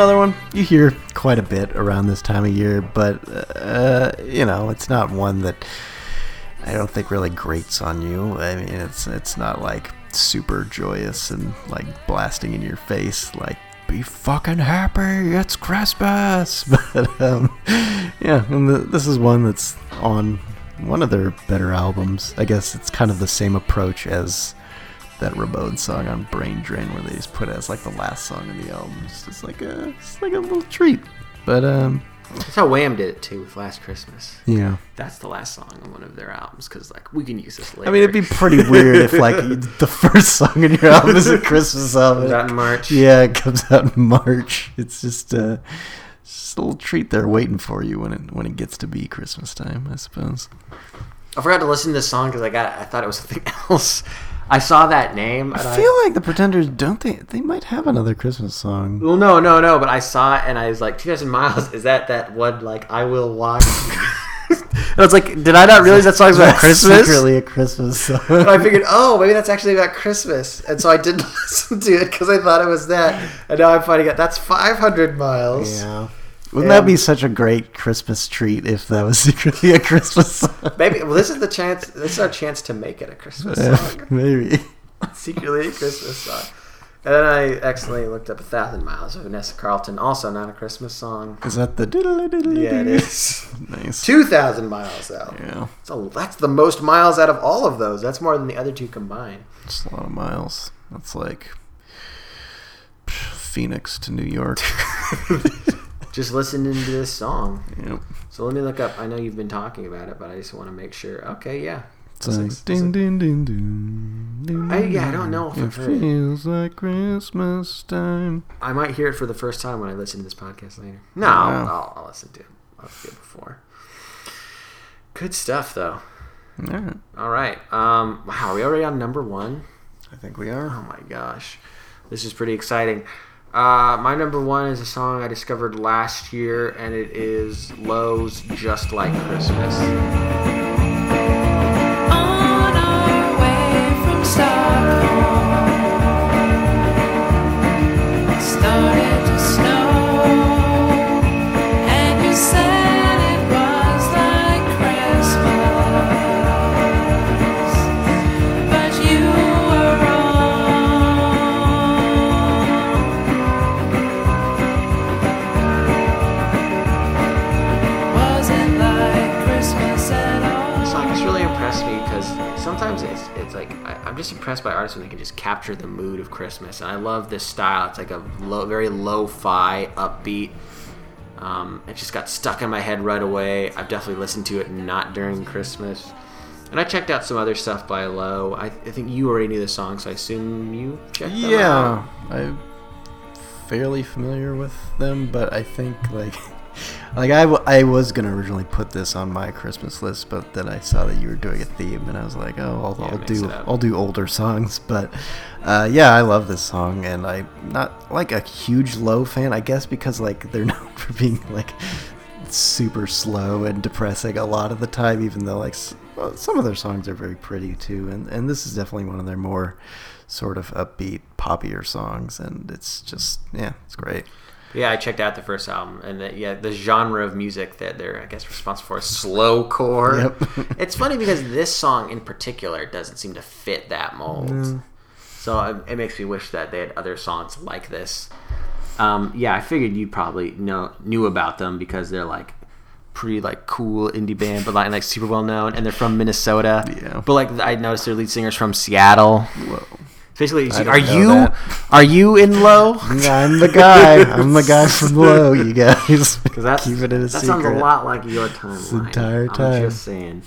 Another one. You hear quite a bit around this time of year, but uh, you know, it's not one that I don't think really grates on you. I mean, it's it's not like super joyous and like blasting in your face like be fucking happy it's christmas. But um yeah and the, this is one that's on one of their better albums. I guess it's kind of the same approach as that Ramones song on Brain Drain, where they just put it as like the last song in the album. It's just like a, it's like a little treat. But um, That's how Wham did it too with Last Christmas. yeah. That's the last song on one of their albums because like we can use this later. I mean, it'd be pretty weird if like the first song in your album is a Christmas album. Comes out in March. Yeah, it comes out in March. It's just uh, just a little treat there waiting for you when it when it gets to be Christmas time, I suppose. I forgot to listen to this song because I got I thought it was something else. I saw that name. And I feel like the Pretenders don't they they might have another Christmas song. Well, no, no, no. But I saw it and I was like, 2,000 miles. Is that that one like I will walk? I was like, did I not realize that song's about Christmas? Secretly a Christmas song. And I figured, oh, maybe that's actually about Christmas, and so I didn't listen to it because I thought it was that. And now I'm finding out that's 500 miles. Yeah. Wouldn't that be such a great Christmas treat if that was secretly a Christmas song? Maybe. Well, this is the chance. This is our chance to make it a Christmas song. Maybe. Secretly a Christmas song. And then I accidentally looked up a thousand miles of Vanessa Carlton, also not a Christmas song. Is that the diddle diddle Yeah, it is. Nice. Two thousand miles though. Yeah. So that's the most miles out of all of those. That's more than the other two combined. It's a lot of miles. That's like Phoenix to New York. Just listening to this song. yep. So let me look up. I know you've been talking about it, but I just want to make sure. Okay, yeah. It's like ding ding ding ding. ding, I- yeah, I don't know if It I've heard it. feels like Christmas time. I might hear it for the first time when I listen to this podcast later. No, Wow. I'll, I'll listen to it. I'll do it before. Good stuff, though. All right. All right. Um, wow, are we already on number one? I think we are. Oh my gosh, this is pretty exciting. Uh, my number one is a song I discovered last year, and it is Low's "Just Like Christmas." Our way from Stockholm, is it's like I, I'm just impressed by artists when they can just capture the mood of Christmas, and I love this style. It's like a low, very lo-fi, upbeat. Um, it just got stuck in my head right away. I've definitely listened to it not during Christmas. And I checked out some other stuff by Low. I, I think you already knew the song, so I assume you checked them Yeah, out. I'm fairly familiar with them, but I think like like I, w- I was gonna originally put this on my Christmas list, but then I saw that you were doing a theme, and I was like, oh, I'll, Yeah, I'll do. I'll do older songs. But uh, yeah, I love this song, and I'm not like a huge Low fan, I guess, because like they're known for being like super slow and depressing a lot of the time, even though like s- well, some of their songs are very pretty too, and and this is definitely one of their more sort of upbeat, poppier songs, and it's just yeah, it's great. Yeah, I checked out the first album, and the, yeah, the genre of music that they're, I guess, responsible for is slowcore. Yep. it's funny because this song in particular doesn't seem to fit that mold. So it, it makes me wish that they had other songs like this. Um, yeah, I figured you probably know knew about them because they're like pretty like cool indie band, but like, like super well known, and they're from Minnesota. Yeah. But like I noticed their lead singer's from Seattle. Whoa. Basically, are didn't you that. are you in low? I'm the guy. I'm the guy from Low, you guys. Because that's Keep it in a that secret. sounds a lot like your timeline. entire I'm time. just saying.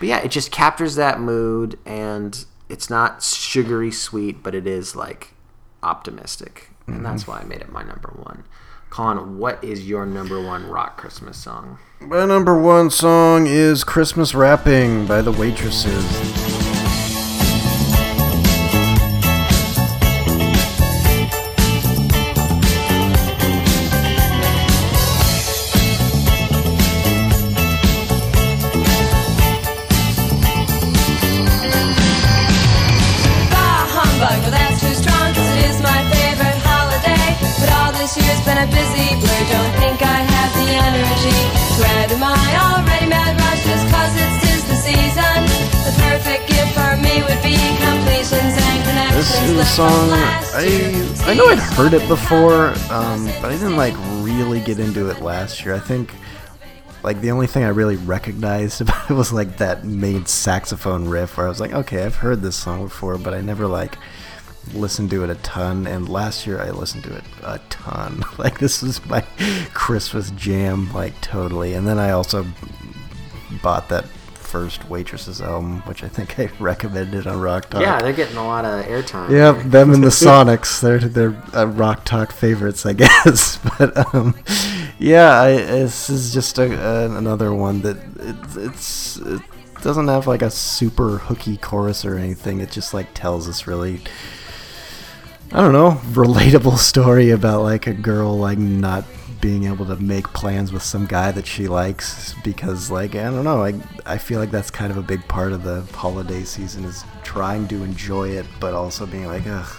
But yeah, it just captures that mood, and it's not sugary sweet, but it is like optimistic, and that's Mm-hmm. why I made it my number one. Colin, what is your number one rock Christmas song? My number one song is Christmas Wrapping by the Waitresses. This is a song I I know I'd heard it before, um, but I didn't like really get into it last year. I think like the only thing I really recognized about it was like that main saxophone riff where I was like, okay, I've heard this song before, but I never like listened to it a ton. And last year I listened to it a ton. Like this was my Christmas jam, like totally. And then I also bought that first Waitresses album, which I think I recommended on Rock Talk. Yeah, they're getting a lot of airtime. Yep, here. them and the Sonics. They're they're uh, rock talk favorites, I guess. But um, yeah, I, this is just a, uh, another one that it, it's it doesn't have like a super hooky chorus or anything. It just like tells this really. I don't know, relatable story about like a girl like not being able to make plans with some guy that she likes because like I don't know, I I feel like that's kind of a big part of the holiday season is trying to enjoy it but also being like ugh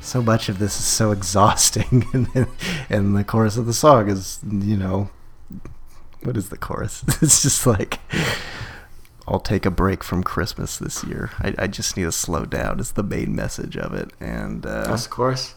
so much of this is so exhausting and then, and the chorus of the song is you know what is the chorus? It's just like I'll take a break from Christmas this year. I, I just need to slow down. Is the main message of it. And uh, the chorus.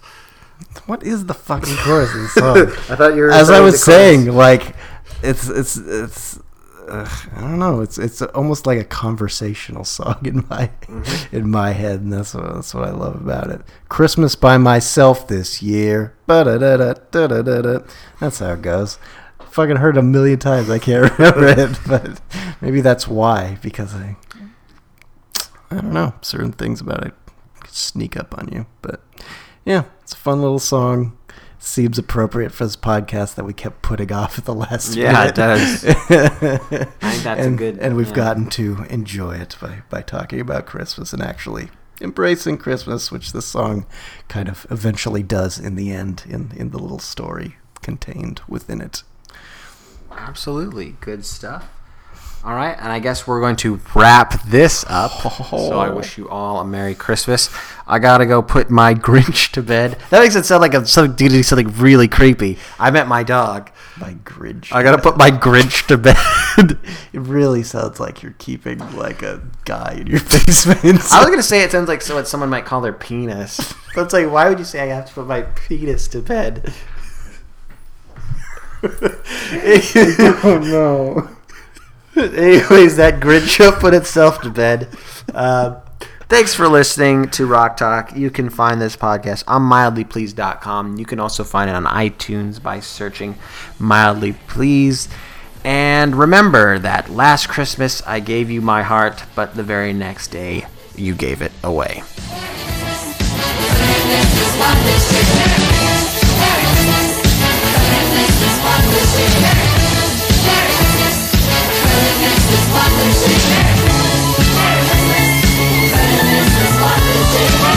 What is the fucking chorus of the song? I thought you were. As I was chorus. saying, like it's it's it's. Uh, I don't know. It's it's almost like a conversational song in my Mm-hmm. in my head, and that's what that's what I love about it. Christmas by myself this year. That's how it goes. Fucking heard it a million times. I can't remember it, but maybe that's why. Because I I don't know certain things about it sneak up on you, but yeah, fun little song. Seems appropriate for this podcast that we kept putting off at the last Yeah, minute. it does. I think that's a and, good- And we've yeah. gotten to enjoy it by, by talking about Christmas and actually embracing Christmas, which this song kind of eventually does in the end, in, in the little story contained within it. Absolutely. Good stuff. All right, and I guess we're going to wrap this up. Oh. So I wish you all a Merry Christmas. I gotta go put my Grinch to bed. That makes it sound like I'm some dude doing something really creepy. I met my dog. My Grinch. I gotta put my Grinch to bed. It really sounds like you're keeping like a guy in your basement. I was gonna say it sounds like so what someone might call their penis. But it's like, why would you say I have to put my penis to bed? oh no. Anyways, that Grinch put itself to bed. Uh, thanks for listening to Rock Talk. You can find this podcast on mildlypleased.com. You can also find it on iTunes by searching Mildly Pleased. And remember that last Christmas I gave you my heart, but the very next day you gave it away. This is. This is what the